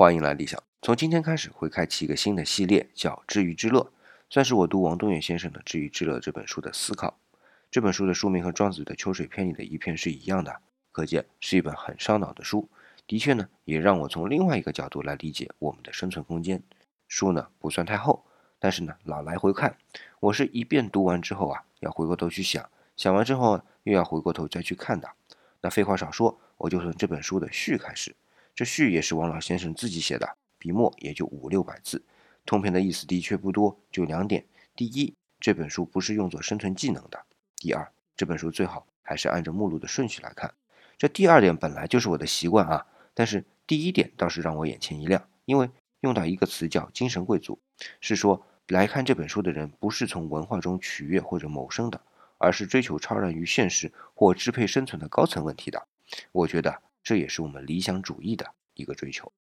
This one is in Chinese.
欢迎来理想。从今天开始会开启一个新的系列，叫《治愈之乐》，算是我读王东岳先生的《治愈之乐》这本书的思考。这本书的书名和庄子的《秋水篇》里的一篇是一样的，可见是一本很烧脑的书。的确呢，也让我从另外一个角度来理解我们的生存空间。书呢不算太厚，但是呢老来回看，我是一遍读完之后啊，要回过头去想，想完之后又要回过头再去看的。那废话少说，我就从这本书的序开始。这序也是王老先生自己写的，笔墨也就五六百字，通篇的意思的确不多，就两点：第一，这本书不是用作生存技能的；第二，这本书最好还是按照目录的顺序来看。这第二点本来就是我的习惯啊，但是第一点倒是让我眼前一亮，因为用到一个词叫“精神贵族”，是说来看这本书的人不是从文化中取悦或者谋生的，而是追求超然于现实或支配生存的高层问题的。我觉得。这也是我们理想主义的一个追求。